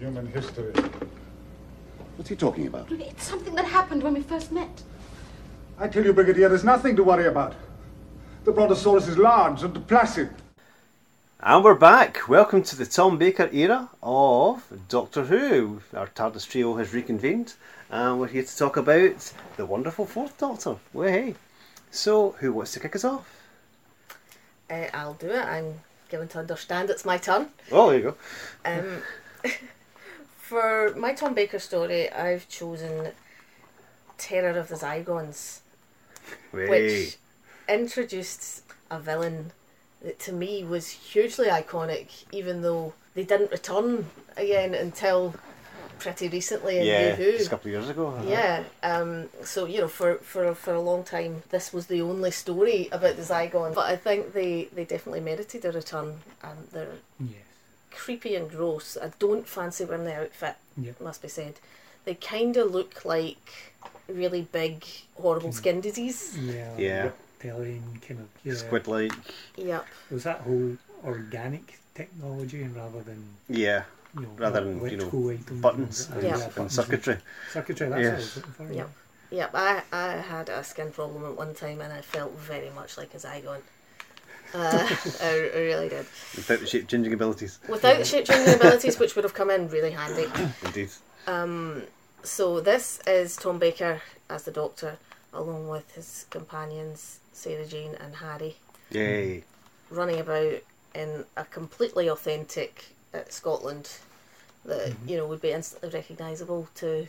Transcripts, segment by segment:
Human history. What's he talking about? It's something that happened when we first met. I tell you, Brigadier, there's nothing to worry about. The Brontosaurus is large and placid. And we're back. Welcome to the Tom Baker era of Doctor Who. Our TARDIS trio has reconvened, and we're here to talk about the wonderful Fourth Doctor. Well, hey. So, who wants to kick us off? Uh, I'll do it. I'm given to understand it's my turn. Oh, there you go. Um, for my Tom Baker story, I've chosen Terror of the Zygons, Way. which introduced a villain that to me was hugely iconic, even though they didn't return again until pretty recently in yeah, New Who. just a couple of years ago. uh-huh. Yeah. Um, so you know, for, for for a long time, this was the only story about the Zygon. But I think they they definitely merited a return. Um, they're Yes. Creepy and gross. I don't fancy wearing the outfit. Yeah. Must be said. They kind of look like really big, horrible skin disease. Yeah. Yeah. Reptilian kind of. Yeah. Squid like. Yep. It was that whole organic technology and rather than Yeah, you know Rather than, you know, buttons and, and, Yeah. and buttons circuitry. Circuitry. That's what I Yes. was looking for. Yep. Yep. I I had a skin problem at one time, and I felt very much like a Zygon. Uh, I, really did. Without the shape changing abilities. Without the shape changing abilities, which would have come in really handy. Indeed. Um, So this is Tom Baker as the Doctor, along with his companions Sarah Jane and Harry, Yay. running about in a completely authentic uh, Scotland that you know would be instantly recognisable to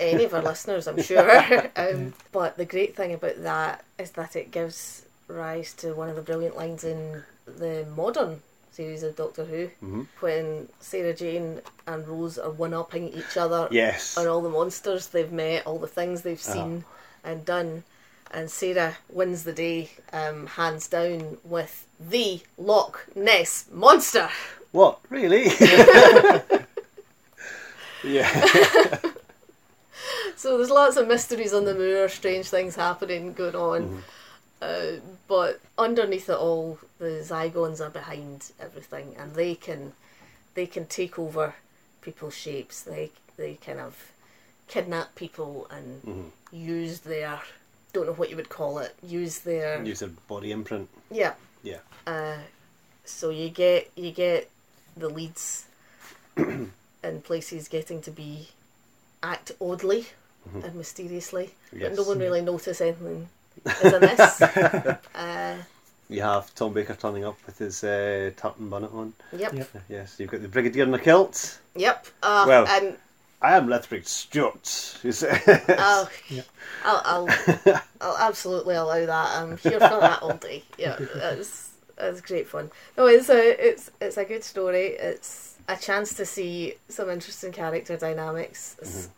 any of our listeners, I'm sure. um, but the great thing about that is that it gives rise to one of the brilliant lines in the modern series of Doctor Who, mm-hmm. when Sarah Jane and Rose are one-upping each other Yes. on all the monsters they've met, all the things they've uh-huh. seen and done. And Sarah wins the day, um, hands down, with the Loch Ness monster. What? Really? yeah. So there's lots of mysteries on the moor, strange things happening going on. Mm-hmm. Uh, but underneath it all, the Zygons are behind everything, and they can they can take over people's shapes. They they kind of kidnap people and use their don't know what you would call it. Use their Use their body imprint. yeah. Yeah. Uh, so you get you get the leads in places getting to be act oddly and mysteriously, but no one really notice anything is amiss. uh, You have Tom Baker turning up with his uh, tartan bonnet on. yep, Yep. Yes, you've got the Brigadier in a kilt. yep. Uh, Well- and I am Lethbridge Stewart. You say- I'll, I'll, I'll, I'll absolutely allow that. I'm here for that all day. Yeah, that's that's great fun. No, it's a it's it's a good story. It's a chance to see some interesting character dynamics. It's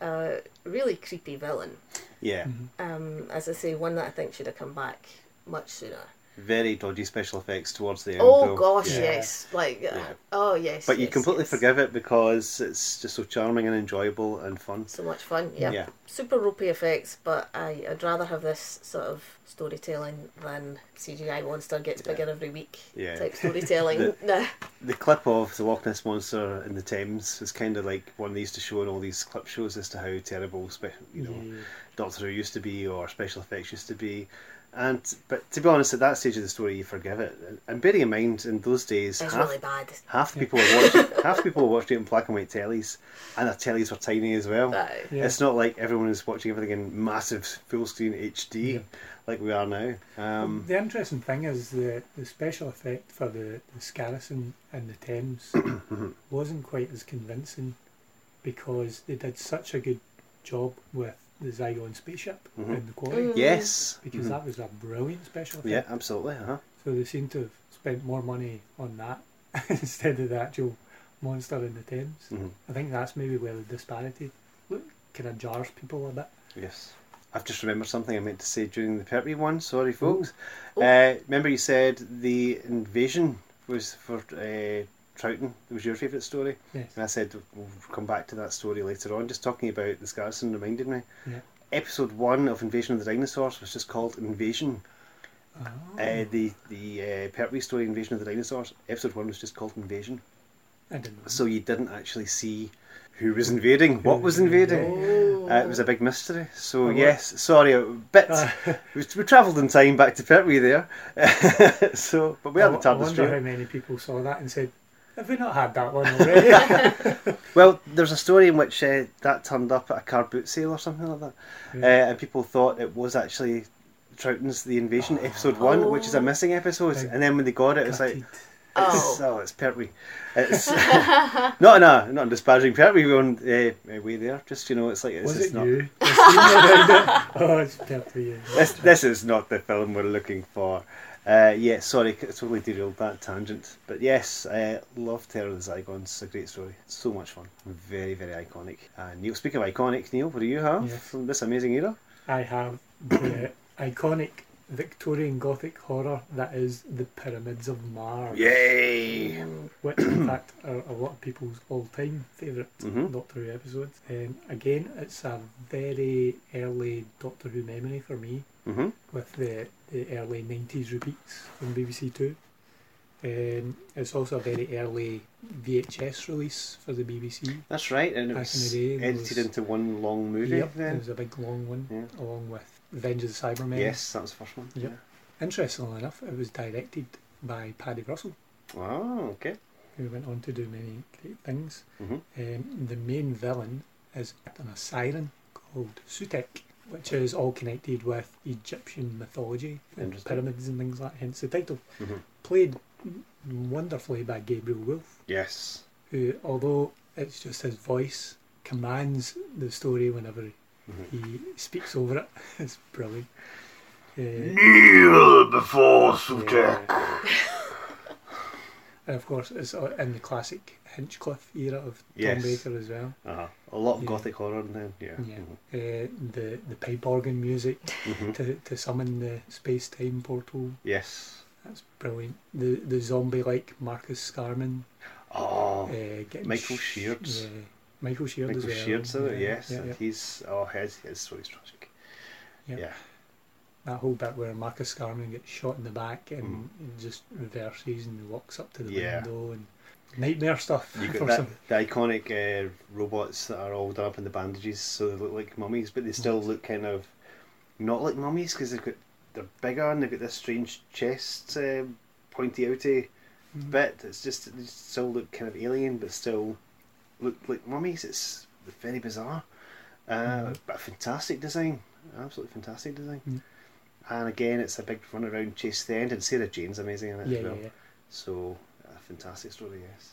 a really creepy villain. yeah, Um, as I say, one that I think should have come back much sooner. Very dodgy special effects towards the end. Oh though. gosh, Yeah. yes, like uh, oh yes. But you completely yes. forgive it because it's just so charming and enjoyable and fun. So much fun, yeah. Yeah. Super ropey effects, but I, I'd rather have this sort of storytelling than CGI monster gets bigger every week Yeah. type storytelling. nah. The clip of the Loch Ness monster in the Thames is kind of like one they used to show in all these clip shows as to how terrible, spe- you know, Yeah. Doctor Who used to be or special effects used to be. And but to be honest, at that stage of the story, you forgive it. And- And bearing in mind, in those days, It's half, really bad. half the people were watching half the people were watching it in black and white tellies, and their tellies were tiny as well. Aye. Yeah. It's not like everyone is watching everything in massive full screen HD like we are now. Um, The interesting thing is that the special effect for the, the Skarasen in the Thames wasn't quite as convincing because they did such a good job with the Zygon spaceship in the quarry. yes, Because that was a brilliant special effect. yeah, absolutely. Uh-huh. So they seem to have spent more money on that instead of the actual monster in the Thames. Mhm. I think that's maybe where the disparity look, kind of jars people a bit. Yes. I've just remembered something I meant to say during the Pertwee one. Sorry, folks. Uh, remember, you said the invasion was for uh, Troughton. It was your favourite story. Yes. And I said we'll come back to that story later on. Just talking about the Skarasen reminded me. Yeah. Episode one of Invasion of the Dinosaurs was just called Invasion. Oh. Uh, the the uh, Pertwee story, Invasion of the Dinosaurs. Episode one was just called Invasion. I didn't know. so you didn't actually see who was invading, what was invading. Uh, it was a big mystery. So Oh, yes, sorry, a bit. we, we travelled in time back to Pertwee there. so, but we I, had the I TARDIS wonder how many people saw that and said, "Have we not had that one already?" Well, there's a story in which uh, that turned up at a car boot sale or something like that, uh, and people thought it was actually Troughton's The Invasion episode one, which is a missing episode. Big And then when they got it, it was like, It's, oh. it's Pertwee. It's not in a not in disparaging Pertwee on uh, way there. Just you know, it's like it's was just it not. you? The scene around it? Oh, it's perfect. Yeah. This this is not the film we're looking for. Uh, yeah, sorry, totally derailed that tangent. But yes, I love Terror of the Zygons. It's a great story. It's so much fun. Very, very iconic. Uh, Neil, speak of iconic, Neil, what do you have Yes. from this amazing era? I have the iconic Victorian Gothic horror that is the Pyramids of Mars. Yay! which in fact are a lot of people's all-time favourite Mhm. Doctor Who episodes. Um, again, it's a very early Doctor Who memory for me hmm with the, the early 90s repeats from BBC Two. Um, it's also a very early VHS release for the BBC. That's right, and it was the day, it edited was- into one long movie. Yep, then. it was a big long one, Yeah. along with Revenge of the Cybermen. Yes, that was the first one. Yep. Interestingly enough, it was directed by Paddy Russell, Oh, okay. who went on to do many great things. hmm Um, the main villain is a siren called Sutekh, which is all connected with Egyptian mythology and pyramids and things like that, hence the title. hmm Played wonderfully by Gabriel Woolf, Yes. who, although it's just his voice, commands the story whenever. He speaks over it. it's brilliant. Uh, Kneel before Sutekh. and of course, it's uh, in the classic Hinchcliffe era of Tom Yes. Baker as well. Uh-huh. A lot of Yeah. gothic horror in there. Yeah. Yeah. Uh, the the pipe organ music hmm to, to summon the space time portal. Yes. That's brilliant. The the zombie like Marcus Scarman. Oh, Uh, getting Michael sh- Sheards. Yeah, Michael Sheard Michael as well. Sheard's in it, yes. Yeah, yeah. He's oh his his story's tragic. Yeah. Yeah. That whole bit where Marcus Scarman gets shot in the back and, Mhm. and just reverses and walks up to the Yeah. window and nightmare stuff. You got that, some. the iconic uh, robots that are all done up in the bandages, so they look like mummies, but they still look kind of not like mummies because they've got they're bigger and they've got this strange chest, uh, pointy outy Mhm. bit. It's just they still look kind of alien, but still look like mummies. It's very bizarre, uh, Mhm. but a fantastic design, absolutely fantastic design. Mm. And again, it's a big run around chase the end, and Sarah Jane's amazing in it Yeah, as well. yeah. So a fantastic story, yes.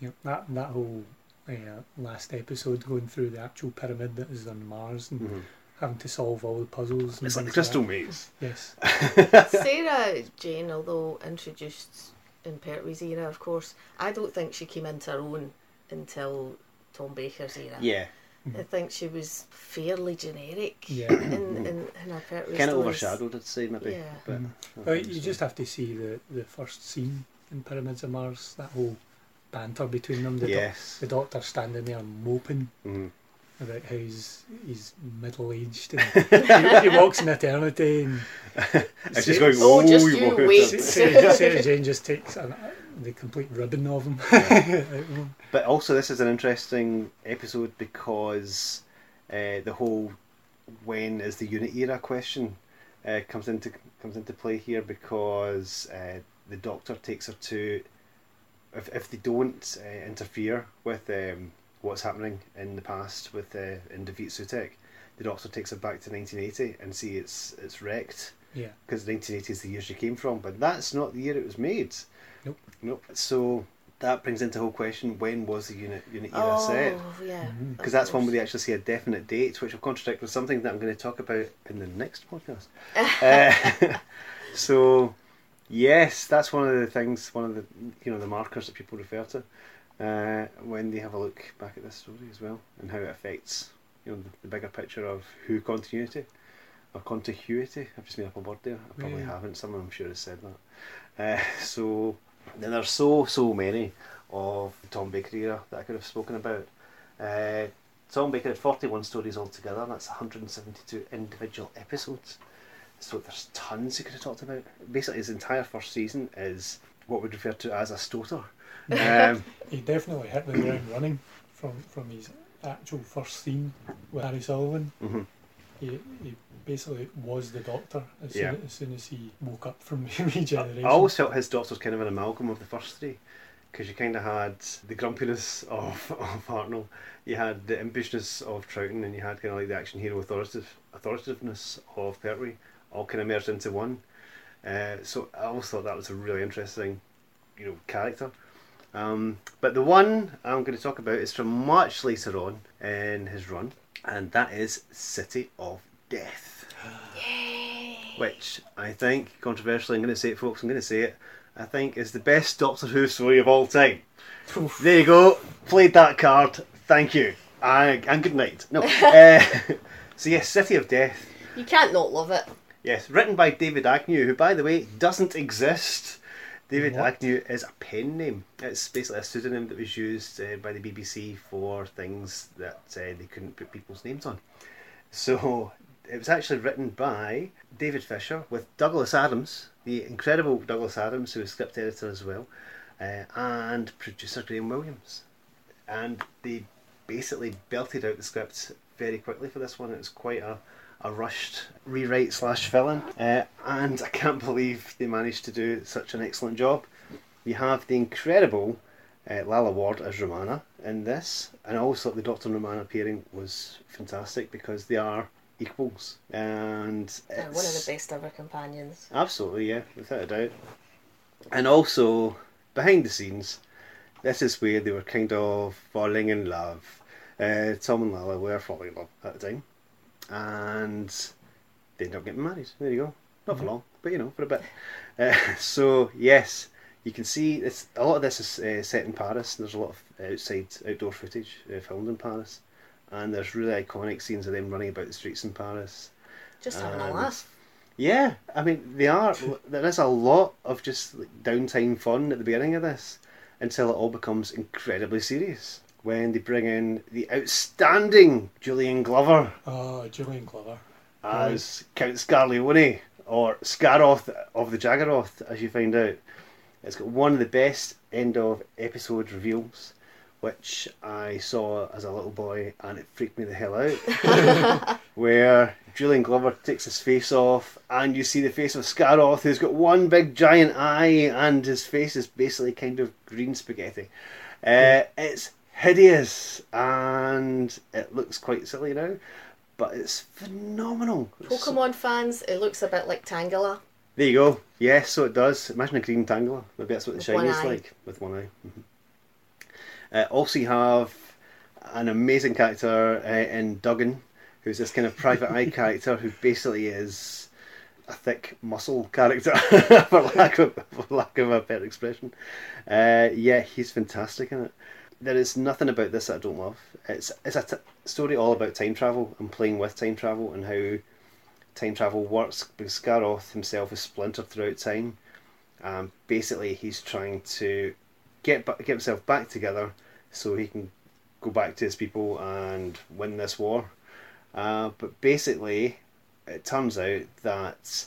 Yep, that that whole uh, last episode going through the actual pyramid that is on Mars and Mhm. having to solve all the puzzles. And It's like the Crystal that. Maze. Yes. Sarah Jane, although introduced in Pertwee's era, of course, I don't think she came into her own until Tom Baker's era. Yeah, I think she was fairly generic Yeah. in, in, in her Pertwee kind of overshadowed, I'd say maybe. Yeah. But Mhm. Well, you so. just have to see the, the first scene in Pyramids of Mars, that whole banter between them. The, doc- yes. the doctor standing there moping Mhm. about how he's, he's middle aged and he, he walks in eternity and It's just Sa- going. Oh, just you you walk wait. Sarah, Sarah Jane just takes an, the complete ribbon of out. But also, this is an interesting episode because uh, the whole when is the unit era question uh, comes into comes into play here because uh, the Doctor takes her to if if they don't uh, interfere with um, what's happening in the past with uh, in defeat Sutekh, the Doctor takes her back to 1980 and see it's it's wrecked yeah. because 1980 is the year she came from, but that's not the year it was made. Nope. Nope. So that brings into the whole question: when was the unit unit era set? Oh, yeah. Mhm. Because that's one where they actually see a definite date, which will contradict with something that I'm going to talk about in the next podcast. uh, so, yes, that's one of the things, one of the you know the markers that people refer to uh, when they have a look back at this story as well, and how it affects you know the, the bigger picture of who continuity or contiguity. I've just made up a word there. I probably Yeah. haven't. Someone I'm sure has said that. Uh, so then there's so so many of Tom Baker era that I could have spoken about. Uh, Tom Baker had 41 stories altogether, and that's 172 individual episodes. So there's tons he could have talked about. Basically, his entire first season is what we'd refer to as a stoter. Um, He definitely hit the ground running from from his actual first scene with Harry Sullivan. Mhm. He, he basically was the Doctor as, Yeah. soon, as soon as he woke up from regeneration. I always felt his doctor was kind of an amalgam of the first three, because you kind of had the grumpiness of, of Hartnell, you had the impishness of Troughton, and you had kind of like the action hero authoritative authoritativeness of Pertwee, all kind of merged into one. Uh, so I always thought that was a really interesting, you know, character. Um, but the one I'm going to talk about is from much later on in his run, and that is City of Death. Which I think, controversially, I'm going to say it, folks, I'm going to say it, I think is the best Doctor Who story of all time. There you go, played that card, thank you. I, and good night. No. uh, so, yes, City of Death. You can't not love it. Yes, written by David Agnew, who, by the way, doesn't exist. David What? Agnew is a pen name. It's basically a pseudonym that was used uh, by the BBC for things that uh, they couldn't put people's names on. So it was actually written by David Fisher with Douglas Adams, the incredible Douglas Adams, who was script editor as well, uh, and producer Graham Williams. And they basically belted out the script very quickly for this one. It was quite a, a rushed rewrite slash fill in, uh, and I can't believe they managed to do such an excellent job. You have the incredible uh, Lalla Ward as Romana in this, and I always thought the Doctor and Romana pairing was fantastic because they are equals, and Uh, one of the best ever companions. Absolutely, yeah, without a doubt. And also, behind the scenes, this is where they were kind of falling in love. Uh, Tom and Lalla were falling in love at the time, and they ended up getting married. There you go. Not for long, but you know, for a bit. Uh, so yes, you can see it's a lot of this is uh, set in Paris. There's a lot of outside outdoor footage uh, filmed in Paris, and there's really iconic scenes of them running about the streets in Paris. Just having a um, laugh. Yeah, I mean they are. there is a lot of just like, downtime fun at the beginning of this, until it all becomes incredibly serious when they bring in the outstanding Julian Glover Oh, Julian Glover. as Count Scarlioni or Scaroth of the Jagaroth, as you find out. It's got one of the best end of episode reveals, which I saw as a little boy, and it freaked me the hell out. Where Julian Glover takes his face off, and you see the face of Scaroth, who's got one big giant eye, and his face is basically kind of green spaghetti. Uh, it's hideous, and it looks quite silly now, but it's phenomenal. It's- Pokemon fans, it looks a bit like Tangela. there you go. Yes, so it does. Imagine a green Tangela. Maybe that's what the With shiny is like with one eye. Mhm. Uh, also, you have an amazing character uh, in Duggan, who's this kind of private eye character who basically is a thick muscle character, for lack of for lack of a better expression. Uh, yeah, he's fantastic in it. There is nothing about this that I don't love. It's it's a t- story all about time travel and playing with time travel and how time travel works because Scaroth himself is splintered throughout time. Um, basically, he's trying to get get himself back together so he can go back to his people and win this war. Uh, but basically, it turns out that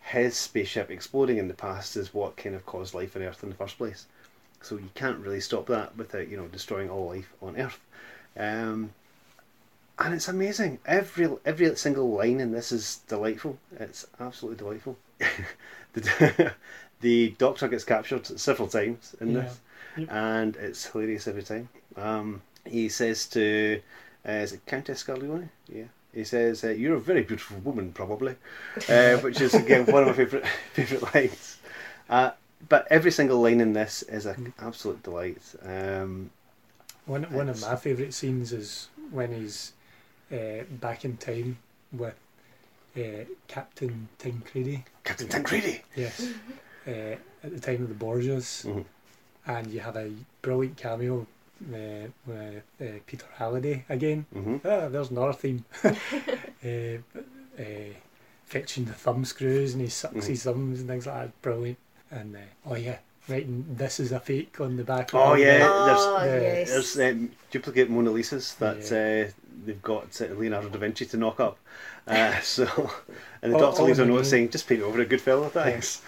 his spaceship exploding in the past is what kind of caused life on Earth in the first place. So you can't really stop that without you know destroying all life on Earth. Um, and it's amazing. Every every single line in this is delightful. It's absolutely delightful. the, the Doctor gets captured several times in Yeah. this, Yep. and it's hilarious every time. Um, he says to uh, is it Countess Scarlioni? Yeah. He says, uh, "You're a very beautiful woman, probably," uh, which is again one of my favorite favorite lines. Uh, but every single line in this is an absolute delight. Um, One one of my favourite scenes is when he's uh, back in time with uh, Captain Tancredi. Captain Tancredi. Yes. uh, at the time of the Borgias, Mhm. And you have a brilliant cameo uh, with uh, Peter Halliday again. hmm Ah, there's another theme. uh, uh, fetching the thumb screws and he sucks Mhm. his thumbs and things like that. Brilliant. And uh, oh yeah, writing this is a fake on the back. Oh the- yeah, Oh, there's- yes. There's um, duplicate Mona Lisas that uh, they've got Leonardo da Vinci to knock up. Uh, so, and the Oh, doctor leaves a no, note no. saying, "Just paint over a good fellow, thanks."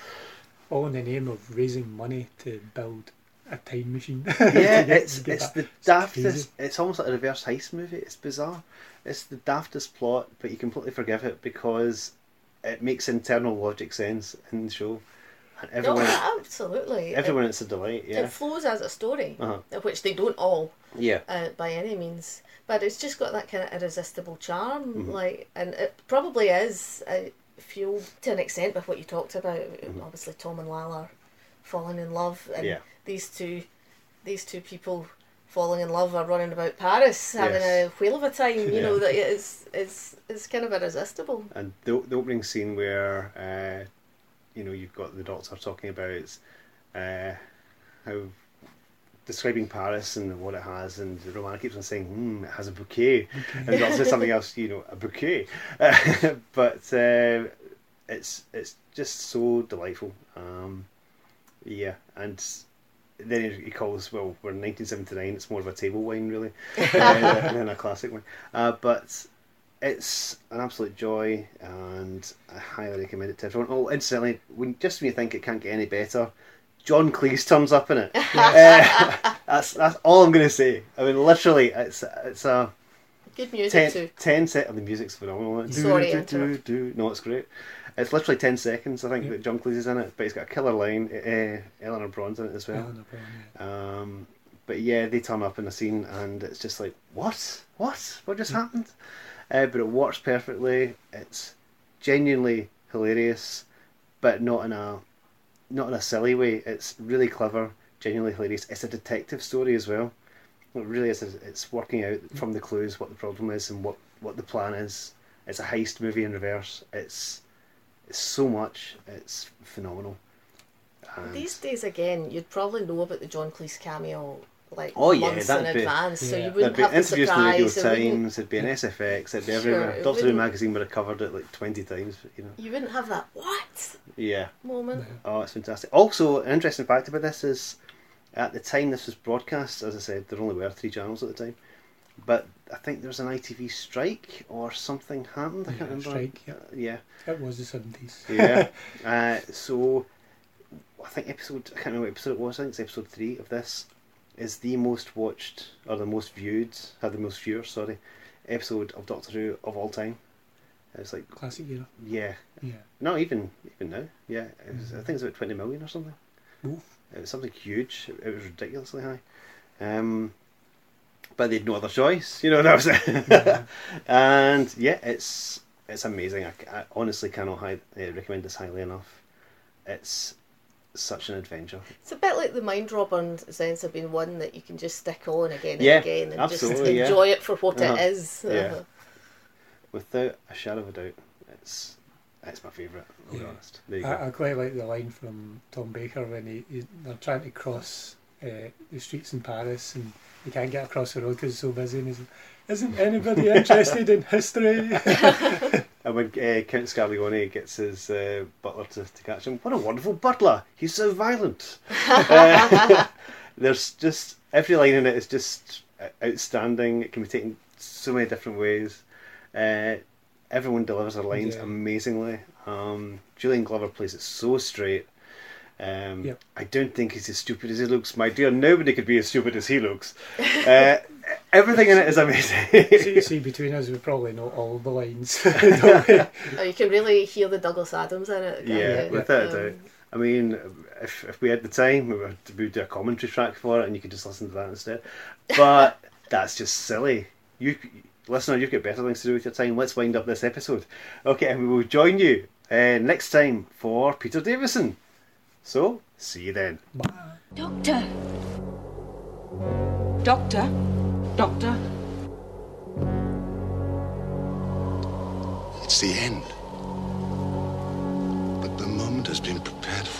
all in the name of raising money to build a time machine. Yeah, get- it's it's that. the crazy. daftest. It's almost like a reverse heist movie. It's bizarre. It's the daftest plot, but you completely forgive it because it makes internal logic sense in the show, and No, absolutely. everyone, it's a delight. It, Yeah, it flows as a story, Uh-huh. which they don't all yeah, uh, by any means. But it's just got that kind of irresistible charm, Mm-hmm. like, and it probably is uh, fueled to an extent with what you talked about. Obviously, Tom and Lalla falling in love, and Mm-hmm. Yeah. These two, these two people falling in love are running about Paris, having Yes. a whale of a time. You know that it's it's it's kind of irresistible. and the the opening scene where uh, you know you've got the doctor talking about uh, how describing Paris and what it has, and the Roman keeps on saying, mm, "It has a bouquet," and the doctor says something else, you know, a bouquet. but uh, it's it's just so delightful. Um, yeah, and then he calls well, we're in 1979. It's more of a table wine, really, uh, than a classic one. Uh, but it's an absolute joy, and I highly recommend it to everyone. Oh, incidentally, when just when you think it can't get any better, John Cleese turns up in it. Uh, that's that's all I'm going to say. I mean, literally, it's it's a Good music ten, too. 10 set. Oh, the music's phenomenal. Do, Sorry, do, do, do. No, it's great. It's literally ten seconds. I think Yeah. that John Cleese is in it, but he's got a killer line. Uh, Eleanor Bron's in it as well. No yeah. Um, but yeah, they turn up in the scene, and it's just like, what? What? What just happened? Uh, but it works perfectly. It's genuinely hilarious, but not in a not in a silly way. It's really clever, genuinely hilarious. It's a detective story as well. It really is. It's working out from the clues what the problem is and what, what the plan is. It's a heist movie in reverse. It's it's so much. It's phenomenal. And- These days, again, you'd probably know about the John Cleese cameo like Oh, yeah, months in that'd be- advance, so Yeah. you There'd wouldn't be have the interviews in the Radio surprise. it wouldn't- Times, it'd be an SFX, it'd be Sure, everywhere. it Doctor Who magazine would have covered it like 20 times, but, you know. You wouldn't have that what Yeah. moment. Oh, it's fantastic. Also, an interesting fact about this is at the time this was broadcast, as I said, there only were three channels at the time. But I think there was an ITV strike or something happened. I Yeah, can't remember. strike, yeah. yeah. It was the seventies. Yeah. uh, so I think episode I can't remember what episode it was. I think it's episode three of this is the most watched or the most viewed, had the most viewers. Sorry, episode of Doctor Who of all time. It's like Classic era. yeah, Yeah. not even even now. Yeah, it was, I think it's about twenty million or something. Oof. It was something huge. It was ridiculously high. Um, but they'd no other choice, you know. That was it. and yeah, it's it's amazing. I, I honestly cannot high, uh, recommend this highly enough. It's such an adventure. It's a bit like the Mind Robber sense of being one that you can just stick on again and Yeah, again and just absolutely, yeah. enjoy it for what Uh-huh. it is. Yeah. Uh-huh. Without a shadow of a doubt, it's it's my favourite. I'll be Yeah. honest. There you go. I, I quite like the line from Tom Baker when he, he they're trying to cross uh, the streets in Paris and he can't get across the road because it's so busy. And he's like, "Isn't anybody interested in history?" And when uh, Count Scarlioni gets his uh, butler to, to catch him, what a wonderful butler! He's so violent. Uh, there's just every line in it is just uh, outstanding. It can be taken so many different ways. Uh, everyone delivers their lines Yeah. amazingly. Um, Julian Glover plays it so straight. Um, Yep. I don't think he's as stupid as he looks. My dear, nobody could be as stupid as he looks. Uh, everything in it is amazing. see, see, between us, we probably know all the lines. Oh, you can really hear the Douglas Adams in it. Yeah, you? without a Um, doubt. I mean, if, if we had the time, we would, we would do a commentary track for it, and you could just listen to that instead. But that's just silly. You, listener, you've got better things to do with your time. Let's wind up this episode. Okay, and we will join you uh, next time for Peter Davison. So, see you then. Bye. Doctor. Doctor. Doctor. It's the end. But the moment has been prepared for.